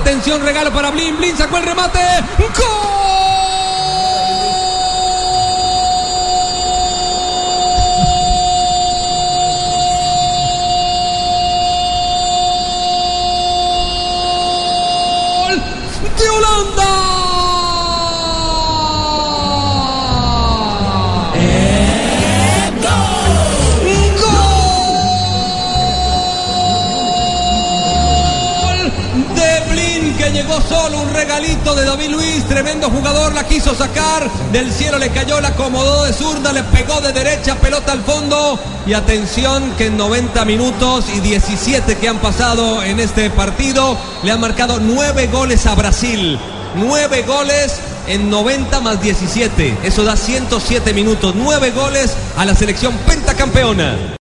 Atención, regalo para Blin. Blin sacó el remate. ¡Gol! ¡De Holanda! Llegó solo un regalito de David Luis, tremendo jugador, la quiso sacar, del cielo le cayó, la acomodó de zurda, le pegó de derecha, pelota al fondo y atención que en 90 minutos y 17 que han pasado en este partido le han marcado 9 goles a Brasil, 9 goles en 90 más 17, eso da 107 minutos, 9 goles a la selección pentacampeona.